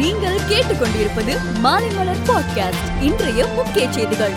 நீங்கள் கேட்டுக்கொண்டிருப்பது மாலைமலர் பாட்காஸ்ட் இன்றைய முக்கிய செய்திகள்.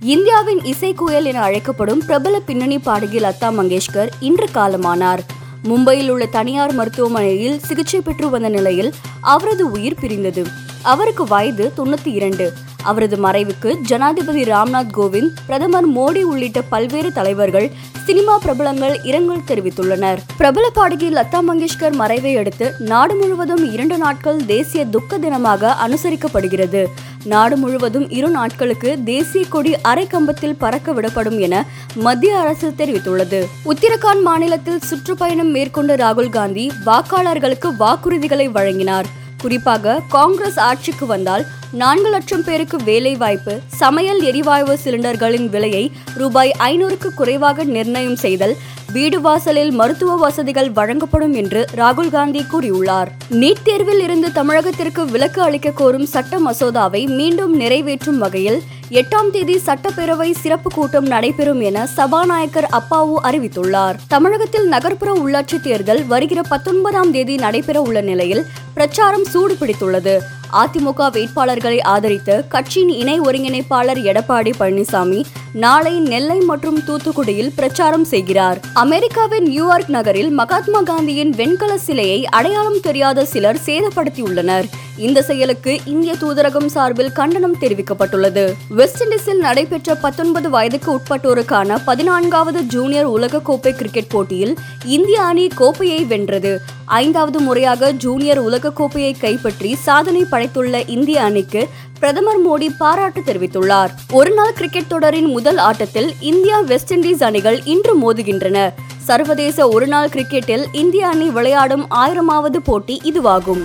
இந்தியாவின் இசைக்குயல் என அழைக்கப்படும் பிரபல பின்னணி பாடகி லதா மங்கேஷ்கர் இன்று காலமானார். மும்பையில் உள்ள தனியார் மருத்துவமனையில் சிகிச்சை பெற்று வந்த நிலையில் அவரது உயிர் பிரிந்தது. அவருக்கு வயது தொண்ணூத்தி இரண்டு. அவரது மறைவுக்கு ஜனாதிபதி ராம்நாத் கோவிந்த் பிரதமர் மோடி உள்ளிட்ட பல்வேறு தலைவர்கள் சினிமா பிரபலங்கள் இரங்கல் தெரிவித்துள்ளனர். பிரபல பாடகி லதா மங்கேஷ்கர் மறைவை அடுத்து நாடு முழுவதும் இரண்டு நாட்கள் தேசிய துக்க தினமாக அனுசரிக்கப்படுகிறது. நாடு முழுவதும் இரு நாட்களுக்கு தேசிய கொடி அரை கம்பத்தில் பறக்க விடப்படும் என மத்திய அரசு தெரிவித்துள்ளது. உத்தரகாண்ட் மாநிலத்தில் சுற்றுப்பயணம் மேற்கொண்ட ராகுல் காந்தி வாக்காளர்களுக்கு வாக்குறுதிகளை வழங்கினார். குறிப்பாக காங்கிரஸ் ஆட்சிக்கு வந்தால் நான்கு லட்சம் பேருக்கு வேலை வாய்ப்பு சமையல் எரிவாயு சிலிண்டர்களின் விலையை ரூபாய் ஐநூறுக்கு குறைவாக நிர்ணயம் செய்தல் வீடு வாசலில் மருத்துவ வசதிகள் வழங்கப்படும் என்று ராகுல் காந்தி கூறியுள்ளார். நீட் தேர்வில் இருந்து தமிழகத்திற்கு விலக்கு அளிக்க கோரும் சட்ட மசோதாவை மீண்டும் நிறைவேற்றும் வகையில் எட்டாம் தேதி சட்டப்பேரவை சிறப்பு கூட்டம் நடைபெறும் என சபாநாயகர் அப்பாவு அறிவித்துள்ளார். தமிழகத்தில் நகர்ப்புற உள்ளாட்சி தேர்தல் வருகிற பத்தொன்பதாம் தேதி நடைபெற உள்ள நிலையில் பிரச்சாரம் சூடு பிடித்துள்ளது அதிமுக வேட்பாளர்களை ஆதரித்து கட்சியின் இணை ஒருங்கிணைப்பாளர் எடப்பாடி பழனிசாமி நாளை நெல்லை மற்றும் தூத்துக்குடியில் பிரச்சாரம் செய்கிறார். அமெரிக்காவின் நியூயார்க் நகரில் மகாத்மா காந்தியின் வெண்கல சிலையை அடையாளம் தெரியாத சிலர் சேதப்படுத்தியுள்ளனர். இந்த செயலுக்கு இந்திய தூதரகம் சார்பில் கண்டனம் தெரிவிக்கப்பட்டுள்ளது. வெஸ்ட் இண்டீஸில் நடைபெற்ற பத்தொன்பது வயதுக்கு உட்பட்டோருக்கான பதினான்காவது ஜூனியர் உலகக்கோப்பை கிரிக்கெட் போட்டியில் இந்திய அணி கோப்பையை வென்றது. ஐந்தாவது முறையாக ஜூனியர் உலகக்கோப்பையை கைப்பற்றி சாதனை படைத்துள்ள இந்திய அணிக்கு பிரதமர் மோடி பாராட்டு தெரிவித்துள்ளார். ஒருநாள் கிரிக்கெட் தொடரின் முதல் ஆட்டத்தில் இந்தியா வெஸ்ட் இண்டீஸ் அணிகள் இன்று மோதுகின்றன. சர்வதேச ஒருநாள் கிரிக்கெட்டில் இந்திய அணி விளையாடும் ஆயிரமாவது போட்டி இதுவாகும்.